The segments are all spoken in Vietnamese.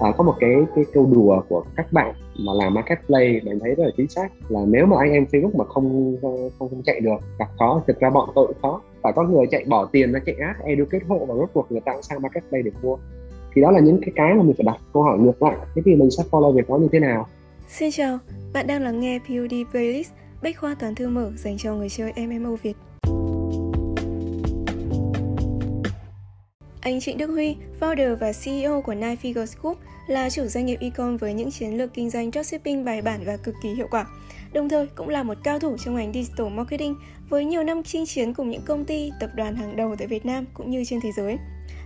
à, có một cái cái câu đùa của các bạn mà làm marketplace mình thấy rất là chính xác là nếu mà anh em Facebook mà không không không chạy được gặp khó thực ra bọn tôi cũng khó. Phải có người chạy bỏ tiền ra chạy ad educate hộ và rốt cuộc người ta cũng sang marketplace để mua. Thì đó là những cái cái mà mình phải đặt câu hỏi ngược lại. Thế thì mình sẽ follow việc đó như thế nào? Xin chào, bạn đang lắng nghe POD Playlist Bách khoa toàn thư mở dành cho người chơi MMO Việt. Anh Trịnh Đức Huy, founder và CEO của Nine Figures Group, là chủ doanh nghiệp e-com với những chiến lược kinh doanh dropshipping bài bản và cực kỳ hiệu quả. Đồng thời cũng là một cao thủ trong ngành digital marketing với nhiều năm chinh chiến cùng những công ty, tập đoàn hàng đầu tại Việt Nam cũng như trên thế giới.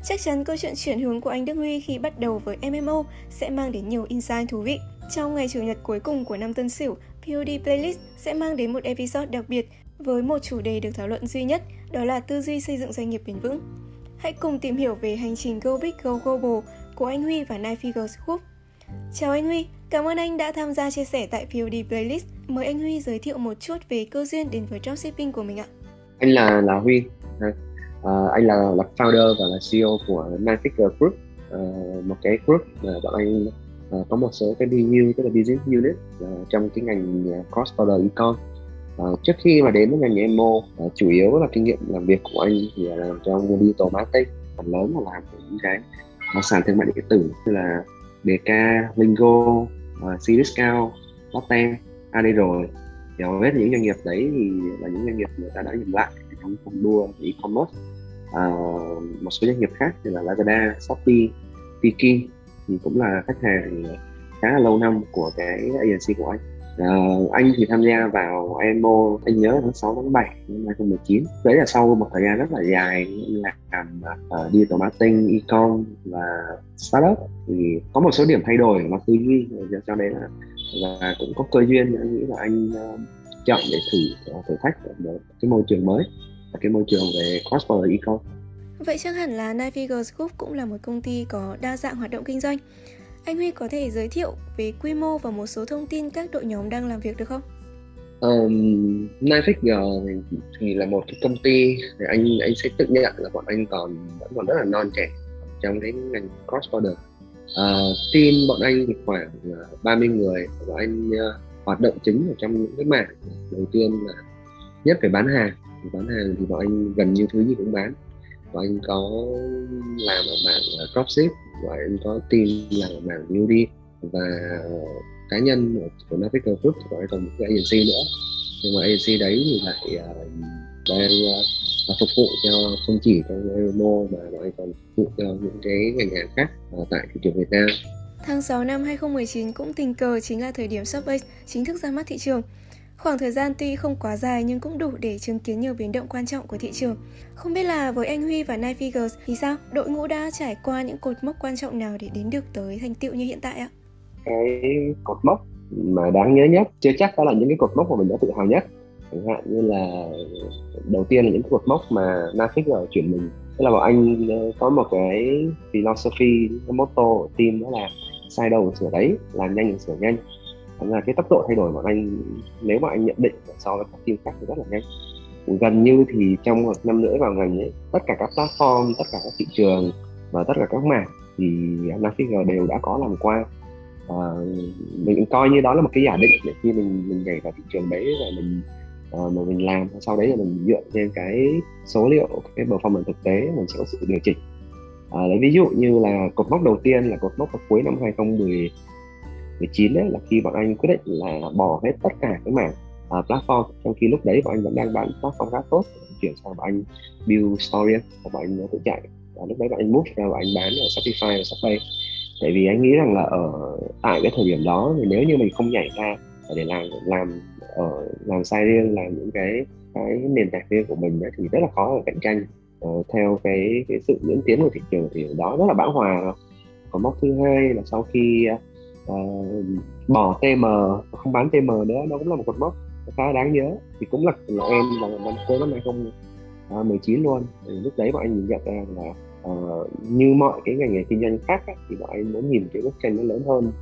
Chắc chắn câu chuyện chuyển hướng của anh Đức Huy khi bắt đầu với MMO sẽ mang đến nhiều insight thú vị. Trong ngày Chủ nhật cuối cùng của năm Tân Sửu, POD Playlist sẽ mang đến một episode đặc biệt với một chủ đề được thảo luận duy nhất, đó là tư duy xây dựng doanh nghiệp bền vững. Hãy cùng tìm hiểu về hành trình Go Big Go Global của anh Huy và Nine Figures Group. Chào anh Huy, cảm ơn anh đã tham gia chia sẻ tại POD Playlist. Mời anh Huy giới thiệu một chút về cơ duyên đến với dropshipping của mình ạ. Anh là là Huy, à, anh là là founder và là CEO của Nine Figures Group, à, một cái group mà bọn anh à, có một số cái BU tức là business unit à, trong cái ngành à, cross border e-com À, trước khi mà đến với ngành MO à, ờ, chủ yếu là kinh nghiệm làm việc của anh thì là làm trong digital marketing phần lớn là làm những cái sàn thương mại điện tử như là DK, Lingo, uh, ờ, Cdiscount, Lotte, AD rồi thì hầu hết những doanh nghiệp đấy thì là những doanh nghiệp người ta đã dừng lại trong cuộc đua e-commerce. À, một số doanh nghiệp khác như là Lazada, Shopee, Tiki thì cũng là khách hàng khá là lâu năm của cái agency của anh. Uh, anh thì tham gia vào EMO anh nhớ tháng 6 tháng 7 năm 2019 đấy là sau một thời gian rất là dài làm ờ, uh, digital marketing, e-com và startup. Thì có một số điểm thay đổi mà tư duy cho đấy là và cũng có cơ duyên anh nghĩ là anh uh, chọn để thử uh, thử thách ở cái môi trường mới cái môi trường về cross border e-com. Vậy chắc hẳn là Navigos Group cũng là một công ty có đa dạng hoạt động kinh doanh anh Huy có thể giới thiệu về quy mô và một số thông tin các đội nhóm đang làm việc được không? Um, Nine thì là một cái công ty thì anh anh sẽ tự nhận là bọn anh còn vẫn còn rất là non trẻ trong cái ngành cross border. Uh, ờ, team bọn anh thì khoảng ờ, 30 người và anh uh, hoạt động chính ở trong những cái mảng đầu tiên là nhất phải bán hàng bán hàng thì bọn anh gần như thứ gì cũng bán và anh có làm ở mảng ờ, dropship và em có team làm ở mảng beauty và cá nhân của Navigator Group thì còn một cái agency nữa nhưng mà agency đấy thì lại uh, đang uh, phục vụ cho không chỉ trong Aeromo mà bọn anh còn phục vụ cho những cái ngành hàng khác uh, tại thị trường Việt Nam Tháng 6 năm 2019 cũng tình cờ chính là thời điểm Subway chính thức ra mắt thị trường. Khoảng thời gian tuy không quá dài nhưng cũng đủ để chứng kiến nhiều biến động quan trọng của thị trường. Không biết là với anh Huy và Nine Figures thì sao? Đội ngũ đã trải qua những cột mốc quan trọng nào để đến được tới thành tựu như hiện tại ạ? Cái cột mốc mà đáng nhớ nhất, chưa chắc đó là những cái cột mốc mà mình đã tự hào nhất chẳng hạn như là đầu tiên là những cột mốc mà Nafix Figures chuyển mình tức là bọn anh ờ, có một cái philosophy, cái motto của team đó là sai đâu sửa đấy, làm nhanh sửa nhanh là cái tốc độ thay đổi của anh nếu mà anh nhận định so với các team khác thì rất là nhanh. Gần như thì trong một năm nữa vào ngành ấy tất cả các platform tất cả các thị trường và tất cả các mảng thì Navigator đều đã có làm qua. À, mình coi như đó là một cái giả định để khi mình mình nhảy vào thị trường đấy và mình à, mà mình làm sau đấy là mình dựa trên cái số liệu cái performance thực tế mình sẽ có sự điều chỉnh. À, lấy ví dụ như là cột mốc đầu tiên là cột mốc vào cuối năm 2010 19 ấy, là khi bọn anh quyết định là bỏ hết tất cả cái mảng uh, platform trong khi lúc đấy bọn anh vẫn đang bán platform khá tốt chuyển sang bọn anh build story và bọn anh tự chạy. Và lúc đấy bọn anh move ra bọn anh bán ở Shopify và Shopee. Tại vì anh nghĩ rằng là ở tại cái thời điểm đó thì nếu như mình không nhảy ra để làm làm ở làm sai riêng làm những cái cái nền tảng riêng của mình ấy, thì rất là khó ở cạnh tranh. Uh, theo cái cái sự diễn tiến của thị trường thì đó rất là bão hòa. Rồi. còn mốc thứ hai là sau khi uh, bỏ TM không bán TM nữa đó cũng là một cột mốc khá đáng nhớ. Thì cũng là, là em là năm cuối năm 2019 à, luôn. Thì lúc đấy bọn anh nhìn nhận ra là uh, như mọi cái ngành nghề kinh doanh khác ấy, thì bọn anh muốn nhìn cái bức tranh nó lớn hơn.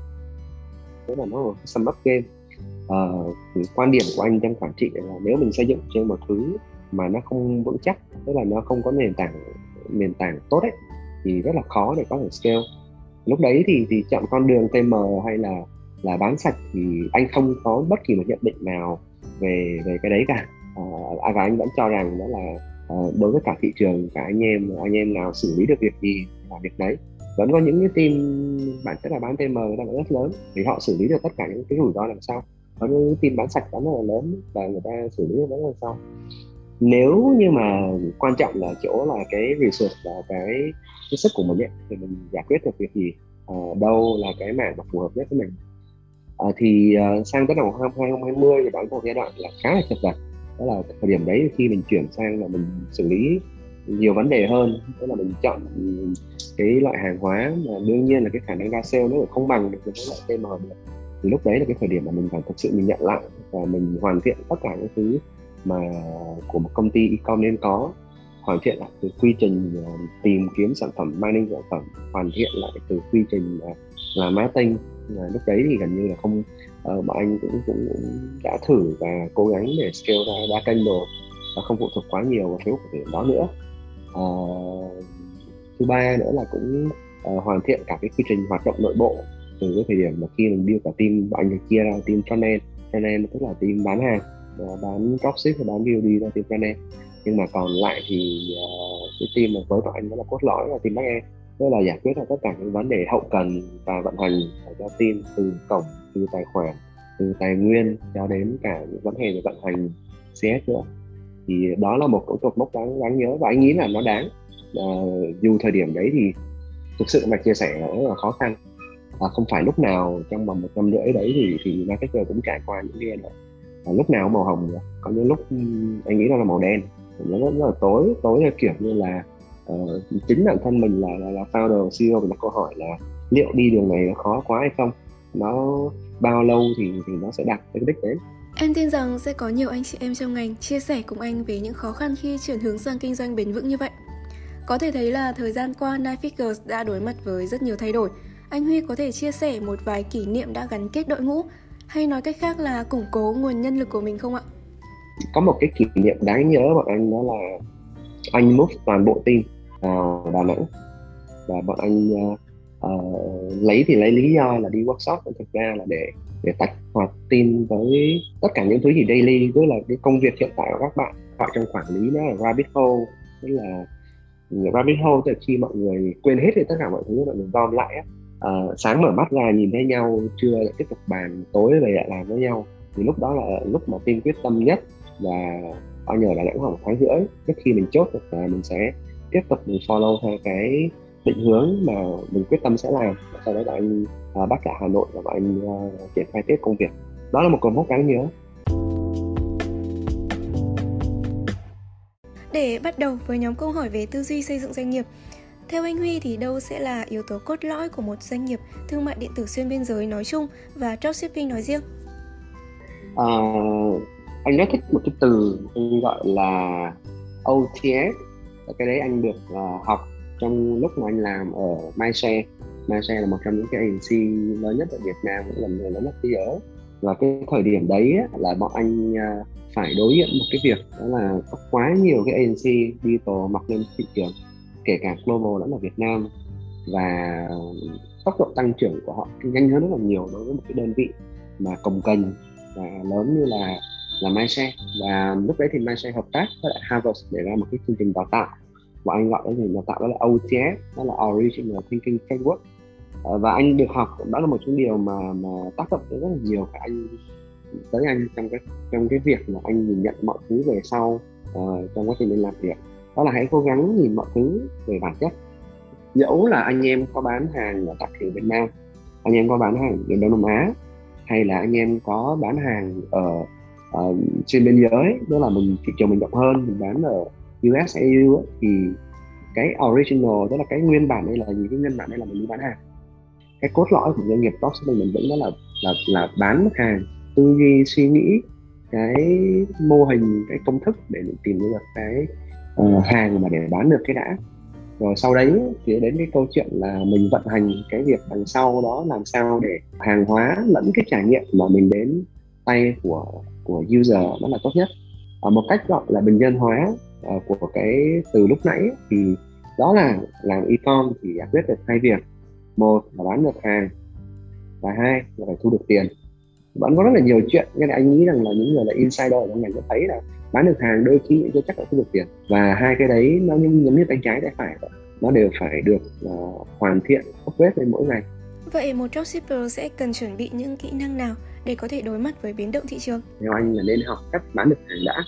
Đó là nó là sum up game. Uh, thì quan điểm của anh trong quản trị là nếu mình xây dựng trên một thứ mà nó không vững chắc tức là nó không có nền tảng nền tảng tốt ấy thì rất là khó để có thể scale lúc đấy thì thì chọn con đường TM hay là là bán sạch thì anh không có bất kỳ một nhận định nào về về cái đấy cả. À, à, và anh vẫn cho rằng đó là à, đối với cả thị trường cả anh em anh em nào xử lý được việc gì là việc đấy. Vẫn có những cái team bản chất là bán TM người ta vẫn rất lớn thì họ xử lý được tất cả những cái rủi ro làm sao có những team bán sạch rất là lớn và người ta xử lý được rất là sao nếu như mà quan trọng là chỗ là cái resource và cái cái sức của mình ấy, thì mình giải quyết được việc gì à, đâu là cái mảng mà phù hợp nhất với mình. À, thì uh, sang tới năm 2020 thì bản một giai đoạn là khá là chật vật. Đó là thời điểm đấy khi mình chuyển sang là mình xử lý nhiều vấn đề hơn. Tức là mình chọn cái loại hàng hóa mà đương nhiên là cái khả năng ra sale nó không bằng được với loại TM được. Thì lúc đấy là cái thời điểm mà mình phải thực sự mình nhận lại và mình hoàn thiện tất cả những thứ mà của một công ty e-com nên có. Hoàn thiện lại từ quy trình ờ, tìm kiếm sản phẩm mining sản phẩm hoàn thiện lại từ quy trình ờ, là làm marketing. Uh, lúc đấy thì gần như là không ờ, bọn anh cũng, cũng đã thử và cố gắng để scale ra ba kênh rồi và không phụ thuộc quá nhiều vào Facebook của thời điểm đó nữa. À, thứ ba nữa là cũng uh, hoàn thiện cả cái quy trình hoạt động nội bộ từ cái thời điểm mà khi mình build cả team bọn anh chia ra team frontend frontend tức là team bán hàng. Ờ, bán dropship và bán VOD ra team frontend nhưng mà còn lại thì uh, cái team mà với bọn anh đó là cốt lõi là team backend tức là giải quyết là tất cả những vấn đề hậu cần và vận hành cho team từ cổng từ tài khoản từ tài nguyên cho đến cả những vấn đề về vận hành CS nữa. Thì đó là một cấu cột mốc đáng đáng nhớ và anh nghĩ là nó đáng. À, dù thời điểm đấy thì thực sự mà chia sẻ là rất là khó khăn. Và không phải lúc nào trong vòng một năm rưỡi đấy thì thì marketer cũng trải qua những cái và lúc nào cũng màu hồng nữa. có những lúc ừ, anh nghĩ là màu đen nó rất, rất là tối tối theo kiểu như là uh, chính bản thân mình là, là là founder CEO mình đặt câu hỏi là liệu đi đường này nó khó quá hay không nó bao lâu thì thì nó sẽ đạt cái đích đến Em tin rằng sẽ có nhiều anh chị em trong ngành chia sẻ cùng anh về những khó khăn khi chuyển hướng sang kinh doanh bền vững như vậy. Có thể thấy là thời gian qua Nine Figures đã đối mặt với rất nhiều thay đổi. Anh Huy có thể chia sẻ một vài kỷ niệm đã gắn kết đội ngũ hay nói cách khác là củng cố nguồn nhân lực của mình không ạ? Có một cái kỷ niệm đáng nhớ bọn anh đó là anh move toàn bộ team vào Đà Nẵng. Và bọn anh uh, uh, lấy thì lấy lý do là đi workshop. Nhưng thực ra là để để tách hoạt team với tất cả những thứ gì daily với là cái công việc hiện tại của các bạn. Gọi trong quản lý nó là rabbit hole. Tức là rabbit hole tức là khi mọi người quên hết thì tất cả mọi thứ mọi người gom lại uh, sáng mở mắt ra nhìn thấy nhau trưa lại tiếp tục bàn tối về lại làm với nhau. Thì lúc đó là lúc mà tiên quyết tâm nhất và bao nhờ là đã khoảng một tháng rưỡi. Trước khi mình chốt được là mình sẽ tiếp tục mình follow theo cái định hướng mà mình quyết tâm sẽ làm. Sau đó là anh ờ, uh, bắt cả Hà Nội và anh uh, triển khai tiếp công việc. Đó là một cột mốc đáng nhớ. Để bắt đầu với nhóm câu hỏi về tư duy xây dựng doanh nghiệp theo anh Huy thì đâu sẽ là yếu tố cốt lõi của một doanh nghiệp thương mại điện tử xuyên biên giới nói chung và dropshipping nói riêng? À, anh rất thích một cái từ anh gọi là OTS cái đấy anh được uh, học trong lúc mà anh làm ở MyShare. MyShare là một trong những cái agency lớn nhất ở Việt Nam cũng là người lớn nhất thế giới. Và cái thời điểm đấy là bọn anh uh, phải đối diện một cái việc đó là có quá nhiều cái agency digital mọc lên thị trường kể cả global lẫn là Việt Nam và tốc độ tăng trưởng của họ nhanh hơn rất là nhiều đối với một cái đơn vị mà cồng kềnh và lớn như là là MyShare. Và lúc đấy thì MyShare hợp tác với lại Harvard để ra một cái chương trình đào tạo. Và anh gọi cái gì đào tạo đó là OTF đó là Original Thinking Framework. Ờ, và anh được học đó là một trong điều mà mà tác động rất là nhiều cả anh tới anh trong cái trong cái việc mà anh nhìn nhận mọi thứ về sau uh, trong quá trình lên làm việc đó là hãy cố gắng nhìn mọi thứ về bản chất. Dẫu là anh em có bán hàng ở tại thị Việt Nam, anh em có bán hàng ở Đông Nam Á, hay là anh em có bán hàng ở ở trên biên giới đó là mình, thị trường mình rộng hơn, mình bán ở US EU thì cái original, tức là cái nguyên bản đây là gì cái nguyên bản đây là mình đi bán hàng. Cái cốt lõi của doanh nghiệp top selling bền vững đó là là là bán hàng. Tư duy, suy nghĩ, cái mô hình, cái công thức để mình tìm được cái Ờ, uh, hàng mà để bán được cái đã. Rồi sau đấy thì đến cái câu chuyện là mình vận hành cái việc đằng sau đó làm sao để hàng hóa lẫn cái trải nghiệm mà mình đến tay của của user nó là tốt nhất. À, một cách gọi là bình dân hóa à, của cái từ lúc nãy thì đó là làm e-com thì giải quyết được hai việc. Một là bán được hàng và hai là phải thu được tiền vẫn có rất là nhiều chuyện nên anh nghĩ rằng là những người là insider ở trong ngành sẽ thấy là bán được hàng đôi khi chưa chắc là thu được tiền và hai cái đấy nó như giống như tay trái tay phải vậy nó đều phải được uh, hoàn thiện upgrade lên mỗi ngày Vậy một dropshipper sẽ cần chuẩn bị những kỹ năng nào để có thể đối mặt với biến động thị trường? Theo anh là nên học cách bán được hàng đã.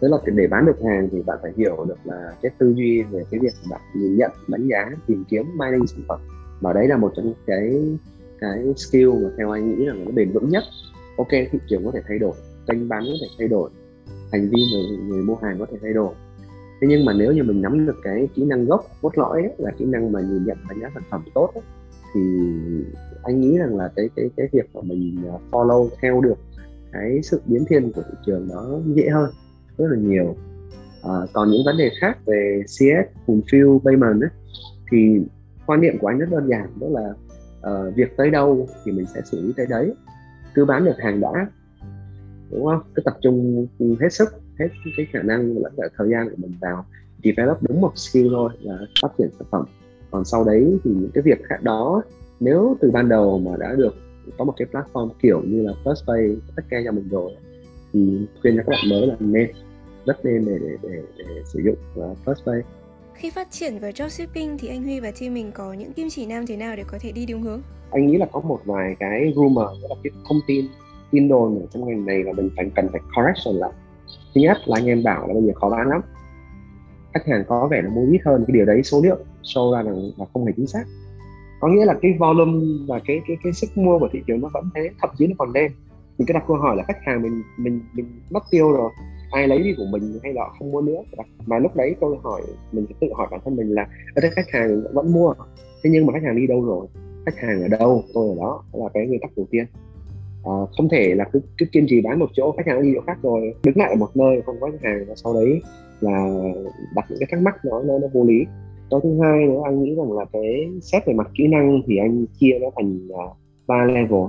Tức là để bán được hàng thì bạn phải hiểu được là cái tư duy về cái việc bạn nhìn nhận, đánh giá, tìm kiếm, mining sản phẩm. Và đấy là một trong cái cái skill mà theo anh nghĩ là nó bền vững nhất. Ok, thị trường có thể thay đổi, kênh bán có thể thay đổi, hành vi người, người mua hàng có thể thay đổi. Thế nhưng mà nếu như mình nắm được cái kỹ năng gốc, cốt lõi ấy, là kỹ năng mà nhìn nhận đánh giá sản phẩm tốt ấy, thì anh nghĩ rằng là cái cái cái việc mà mình à, follow theo được cái sự biến thiên của thị trường nó dễ hơn rất là nhiều à, còn những vấn đề khác về CS fulfill payment ấy, thì quan niệm của anh rất đơn giản đó là uh, việc tới đâu thì mình sẽ xử lý tới đấy. Cứ bán được hàng đã đúng không? Cứ tập trung hết sức hết cái khả năng lẫn cả thời gian của mình vào develop đúng một skill thôi là phát triển sản phẩm. Còn sau đấy thì những cái việc khác đó nếu từ ban đầu mà đã được có một cái platform kiểu như là First Pay tất cả cho mình rồi thì khuyên cho các bạn mới là nên rất nên để để để, để sử dụng à, uh, First Pay khi phát triển về dropshipping thì anh Huy và team mình có những kim chỉ nam thế nào để có thể đi đúng hướng? Anh nghĩ là có một vài cái rumor, tức là cái thông tin, tin đồn ở trong ngành này là mình phải cần phải correction lại. Thứ nhất là anh em bảo là bây giờ khó bán lắm. Khách hàng có vẻ là mua ít hơn, cái điều đấy số liệu show ra là, là không hề chính xác có nghĩa là cái volume và cái cái cái sức mua của thị trường nó vẫn thế thậm chí nó còn lên mình cứ đặt câu hỏi là khách hàng mình mình mình mất tiêu rồi ai lấy đi của mình hay là không mua nữa. Mà lúc đấy tôi hỏi mình tự hỏi bản thân mình là ở đây khách hàng vẫn mua? Thế nhưng mà khách hàng đi đâu rồi? Khách hàng ở đâu? Tôi ở đó là cái nguyên tắc đầu tiên. À, không thể là cứ cứ kiên trì bán một chỗ khách hàng đi chỗ khác rồi đứng lại ở một nơi không có khách hàng và sau đấy là đặt những cái thắc mắc nó nó, nó vô lý. Cái thứ hai nữa anh nghĩ rằng là cái xét về mặt kỹ năng thì anh chia nó thành uh, ba level.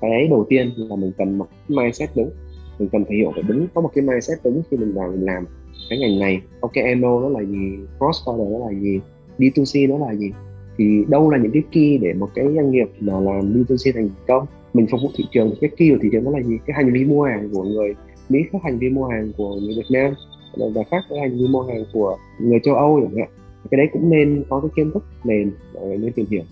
Cái đầu tiên là mình cần một mindset đúng mình cần phải hiểu phải đúng, có một cái mindset đúng khi mình vào mình làm cái ngành này. OKMO nó là gì? Cross border nó là gì? D2C nó là gì? Thì đâu là những cái key để một cái doanh nghiệp mà làm B2C thành công? Mình phục vụ thị trường, cái key của thị trường nó là gì? Cái hành vi mua hàng của người Mỹ khác hành vi mua hàng của người Việt Nam, và khác cái hành vi mua hàng của người châu Âu chẳng hạn. Cái đấy cũng nên có cái kiến thức nền để nên tìm hiểu.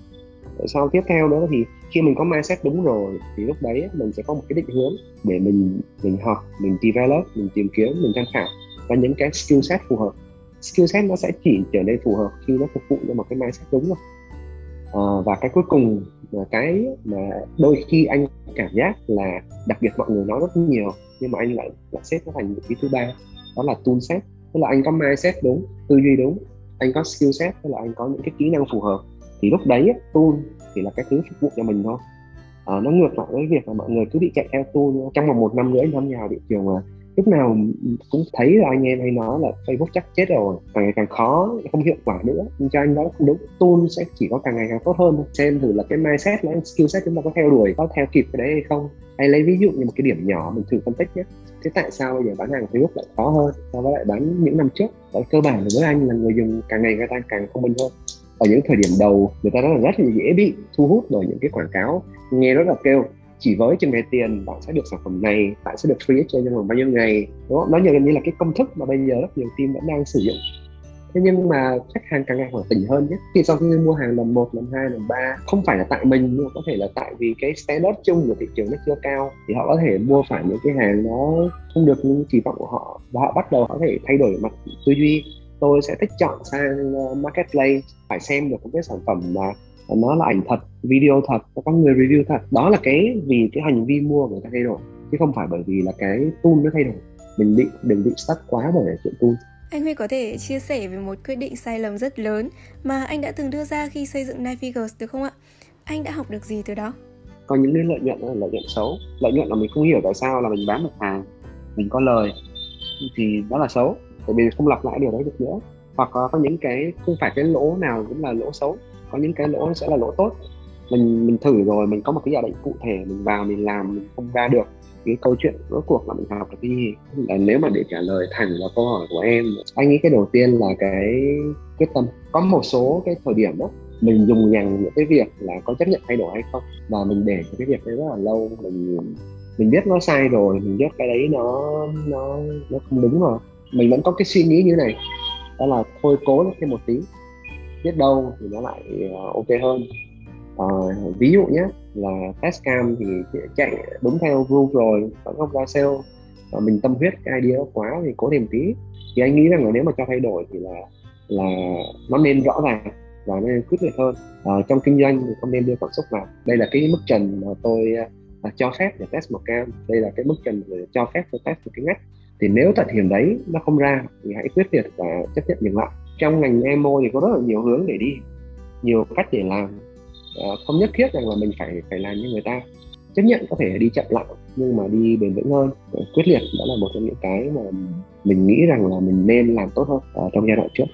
Sau tiếp theo đó thì khi mình có mindset đúng rồi thì lúc đấy mình sẽ có một cái định hướng để mình mình học mình develop mình tìm kiếm mình tham khảo. Và những cái skill set phù hợp. Skill set nó sẽ chỉ trở nên phù hợp khi nó phục vụ cho một cái mindset đúng rồi à, ờ, và cái cuối cùng là cái mà đôi khi anh cảm giác là đặc biệt mọi người nói rất nhiều nhưng mà anh lại lại xếp nó thành một cái thứ ba đó là tool set. Tức là anh có mindset đúng tư duy đúng anh có skill set tức là anh có những cái kỹ năng phù hợp. Thì lúc đấy tool thì là cái thứ phục vụ cho mình thôi. À, nó ngược lại với việc là mọi người cứ bị chạy theo tool trong vòng một năm rưỡi năm nào thị trường mà lúc nào cũng thấy là anh em hay nói là Facebook chắc chết rồi càng ngày càng khó không hiệu quả nữa. Nhưng cho anh nói không đúng tool sẽ chỉ có càng ngày càng tốt hơn xem thử là cái mindset là skill set chúng ta có theo đuổi có theo kịp cái đấy hay không. Hay lấy ví dụ như một cái điểm nhỏ mình thử phân tích nhé. Thế tại sao bây giờ bán hàng Facebook lại khó hơn so với lại bán những năm trước? Đấy, cơ bản với anh là người dùng càng ngày người ta càng thông minh hơn ở những thời điểm đầu người ta rất là rất là dễ bị thu hút bởi những cái quảng cáo nghe rất là kêu. Chỉ với chừng này tiền bạn sẽ được sản phẩm này bạn sẽ được free exchange trong vòng bao nhiêu ngày. Đó, nó nó như là cái công thức mà bây giờ rất nhiều team vẫn đang sử dụng. Thế nhưng mà khách hàng càng ngày càng tỉnh hơn nhé. Thì sau khi mua hàng lần một lần hai lần ba không phải là tại mình nhưng mà có thể là tại vì cái standard chung của thị trường nó chưa cao thì họ có thể mua phải những cái hàng nó không được những kỳ vọng của họ và họ bắt đầu có thể thay đổi mặt tư duy tôi sẽ thích chọn sang ờ, marketplace phải xem được cái sản phẩm mà nó là ảnh thật video thật có người review thật đó là cái vì cái hành vi mua người ta thay đổi chứ không phải bởi vì là cái tool nó thay đổi mình bị đừng bị stuck quá bởi chuyện tool anh Huy có thể chia sẻ về một quyết định sai lầm rất lớn mà anh đã từng đưa ra khi xây dựng Figures được không ạ? Anh đã học được gì từ đó? Có những cái lợi nhuận là lợi nhuận xấu. Lợi nhuận là mình không hiểu tại sao là mình bán một hàng, mình có lời thì đó là xấu. Tại vì không lặp lại điều đấy được nữa. Hoặc có những cái không phải cái lỗ nào cũng là lỗ xấu. Có những cái lỗ sẽ là lỗ tốt. Mình mình thử rồi, mình có một cái giả định cụ thể, mình vào mình làm mình không ra được cái câu chuyện rốt cuộc là mình học được cái gì là nếu mà để trả lời thẳng vào câu hỏi của em anh nghĩ cái đầu tiên là cái quyết tâm có một số cái thời điểm đó mình dùng nhằng những cái việc là có chấp nhận thay đổi hay không và mình để cái việc đấy rất là lâu mình mình biết nó sai rồi mình biết cái đấy nó nó nó không đúng rồi mình vẫn có cái suy nghĩ như này. Đó là thôi cố thêm một tí. Biết đâu thì nó lại ờ, ok hơn. Uh, ví dụ nhé là test cam thì chạy đúng theo rule rồi vẫn không ra sale. Và mình tâm huyết cái idea quá thì cố thêm tí. Thì anh nghĩ rằng là nếu mà cho thay đổi thì là là nó nên rõ ràng và nên quyết liệt hơn. À, trong kinh doanh thì không nên đưa cảm xúc vào. Đây là cái mức trần mà tôi uh, cho phép để test một cam. Đây là cái mức trần để cho phép tôi test một cái ngách thì nếu tận hiểm đấy nó không ra thì hãy quyết liệt và chấp nhận dừng lại trong ngành emo thì có rất là nhiều hướng để đi nhiều cách để làm. À, không nhất thiết rằng là mình phải phải làm như người ta. Chấp nhận có thể đi chậm lại nhưng mà đi bền vững hơn. Ờ, quyết liệt đó là một trong những cái mà mình nghĩ rằng là mình nên làm tốt hơn ở trong giai đoạn trước.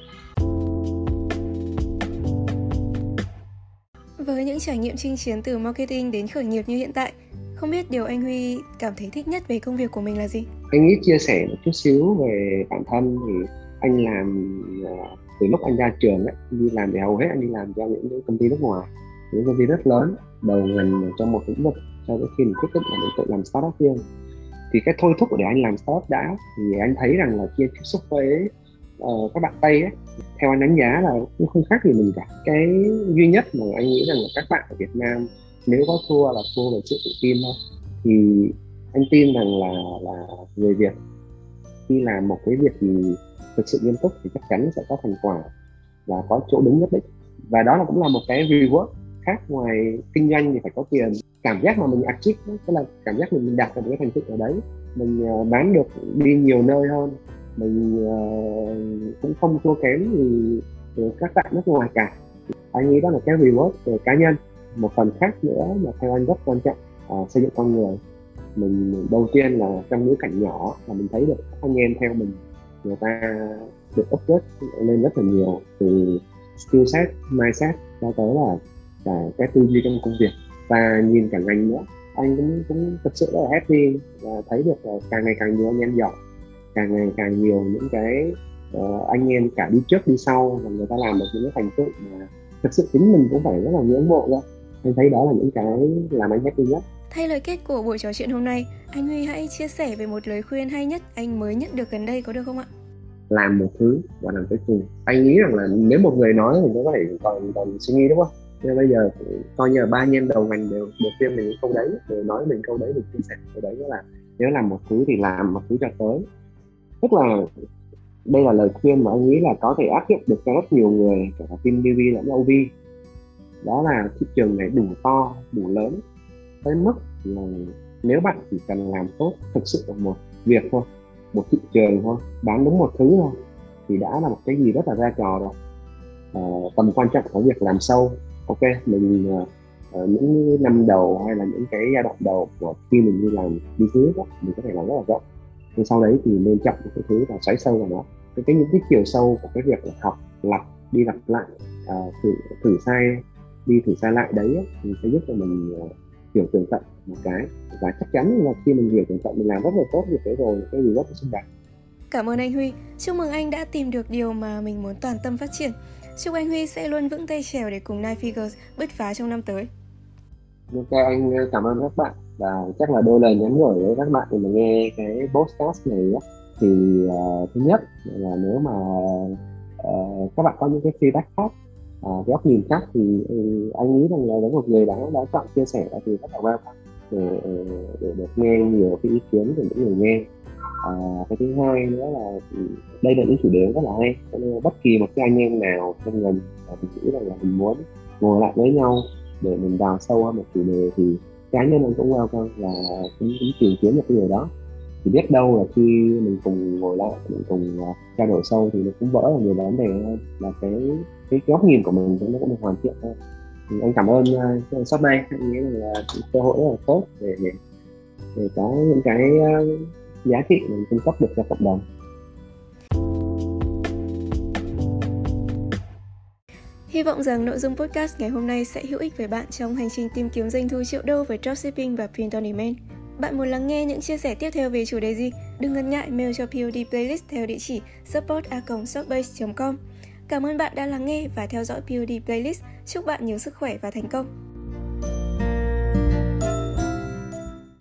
Với những trải nghiệm chinh chiến từ marketing đến khởi nghiệp như hiện tại, không biết điều anh Huy cảm thấy thích nhất về công việc của mình là gì? Anh nghĩ chia sẻ một chút xíu về bản thân. Thì anh làm ờ, từ lúc anh ra trường ấy, đi làm thì hầu hết anh đi làm cho những công ty nước ngoài, những công ty rất lớn, đầu ngành trong một lĩnh vực cho đến khi mình quyết định là mình tự làm startup riêng. Thì cái thôi thúc để anh làm startup đã thì anh thấy rằng là khi tiếp xúc với uh, các bạn tây ấy theo anh đánh giá là cũng không khác gì mình cả. Cái duy nhất mà anh nghĩ rằng là các bạn ở Việt Nam nếu có thua là thua về sự tự tin thôi. Thì anh tin rằng là là người Việt khi làm một cái việc gì thực sự nghiêm túc thì chắc chắn sẽ có thành quả và có chỗ đứng nhất định. Và đó là cũng là một cái reward khác ngoài kinh doanh thì phải có tiền. Cảm giác mà mình achieve tức là cảm giác mình đạt được cái thành tựu ở đấy. Mình uh, bán được đi nhiều nơi hơn. Mình uh, cũng không thua kém gì từ các bạn nước ngoài cả. Anh nghĩ đó là cái reward về cá nhân. Một phần khác nữa mà theo anh rất quan trọng uh, xây dựng con người mình đầu tiên là trong những cảnh nhỏ là mình thấy được anh em theo mình người ta được upgrade lên rất là nhiều từ skill set mindset cho tới là cả cái tư duy trong công việc. Và nhìn cả ngành nữa anh cũng cũng thật sự rất là happy và thấy được là càng ngày càng nhiều anh em giỏi càng ngày càng nhiều những cái uh, anh em cả đi trước đi sau và người ta làm được những cái thành tựu mà thực sự chính mình cũng phải rất là ngưỡng mộ đó. Anh thấy đó là những cái làm anh happy nhất. Thay lời kết của buổi trò chuyện hôm nay, anh Huy hãy chia sẻ về một lời khuyên hay nhất anh mới nhận được gần đây có được không ạ? Làm một thứ và làm tới cùng. Anh nghĩ rằng là nếu một người nói thì nó có thể còn còn suy nghĩ đúng không? nhưng bây giờ coi như là ba anh em đầu ngành đều đều khuyên mình câu đấy đều nói mình câu đấy được chia sẻ câu đấy đó là nếu làm một thứ thì làm một thứ cho tới tức là đây là lời khuyên mà anh nghĩ là có thể áp dụng được cho rất nhiều người cả phim TV lẫn OV đó là thị trường này đủ to đủ lớn tới mức là nếu bạn chỉ cần làm tốt thực sự một việc thôi một thị trường thôi bán đúng một thứ thôi thì đã là một cái gì rất là ra trò rồi. À, tầm quan trọng của việc làm sâu ok mình uh, những năm đầu hay là những cái giai đoạn đầu của khi mình đi làm business đó, mình có thể làm rất là rộng. Nhưng sau đấy thì nên chọn cái thứ và xoáy sâu vào nó cái, cái những cái chiều sâu của cái việc là học lặp đi lặp lại uh, thử thử sai đi thử sai lại đấy thì sẽ giúp cho mình uh, hiểu tường tận một cái và chắc chắn là khi mình hiểu tường tận mình làm rất là tốt việc đấy rồi cái gì rất là xứng đáng Cảm ơn anh Huy. Chúc mừng anh đã tìm được điều mà mình muốn toàn tâm phát triển. Chúc anh Huy sẽ luôn vững tay trèo để cùng Nine Figures bứt phá trong năm tới. Ok, anh cảm ơn các bạn và chắc là đôi lời nhắn gửi với các bạn mà nghe cái podcast này á thì uh, thứ nhất là nếu mà uh, các bạn có những cái feedback khác à, góc nhìn khác thì ừ, anh nghĩ rằng là với một người đã đã chọn chia sẻ thì rất là welcome để để được nghe nhiều cái ý kiến của những người nghe. À, cái thứ hai nữa là ừ, đây là những chủ đề rất là hay cho nên bất kỳ một cái anh em nào trong ngành ờ, mình nghĩ rằng là mình muốn ngồi lại với nhau để mình đào sâu hơn một chủ đề thì cá nhân anh cũng welcome và cũng, cũng tìm kiếm được cái điều đó thì biết đâu là khi mình cùng ngồi lại mình cùng uh, trao đổi sâu thì nó cũng vỡ là nhiều vấn đề hơn. Là cái cái góc nhìn của mình nó cũng được hoàn thiện hơn. Thì anh cảm ơn uh, shop này. Anh nghĩ là cơ hội rất là tốt để để để có những cái uh, giá trị mình cung cấp được cho cộng đồng. Hy vọng rằng nội dung podcast ngày hôm nay sẽ hữu ích với bạn trong hành trình tìm kiếm doanh thu triệu đô với dropshipping và print on demand. Bạn muốn lắng nghe những chia sẻ tiếp theo về chủ đề gì? Đừng ngần ngại mail cho POD Playlist theo địa chỉ support com Cảm ơn bạn đã lắng nghe và theo dõi POD Playlist. Chúc bạn nhiều sức khỏe và thành công.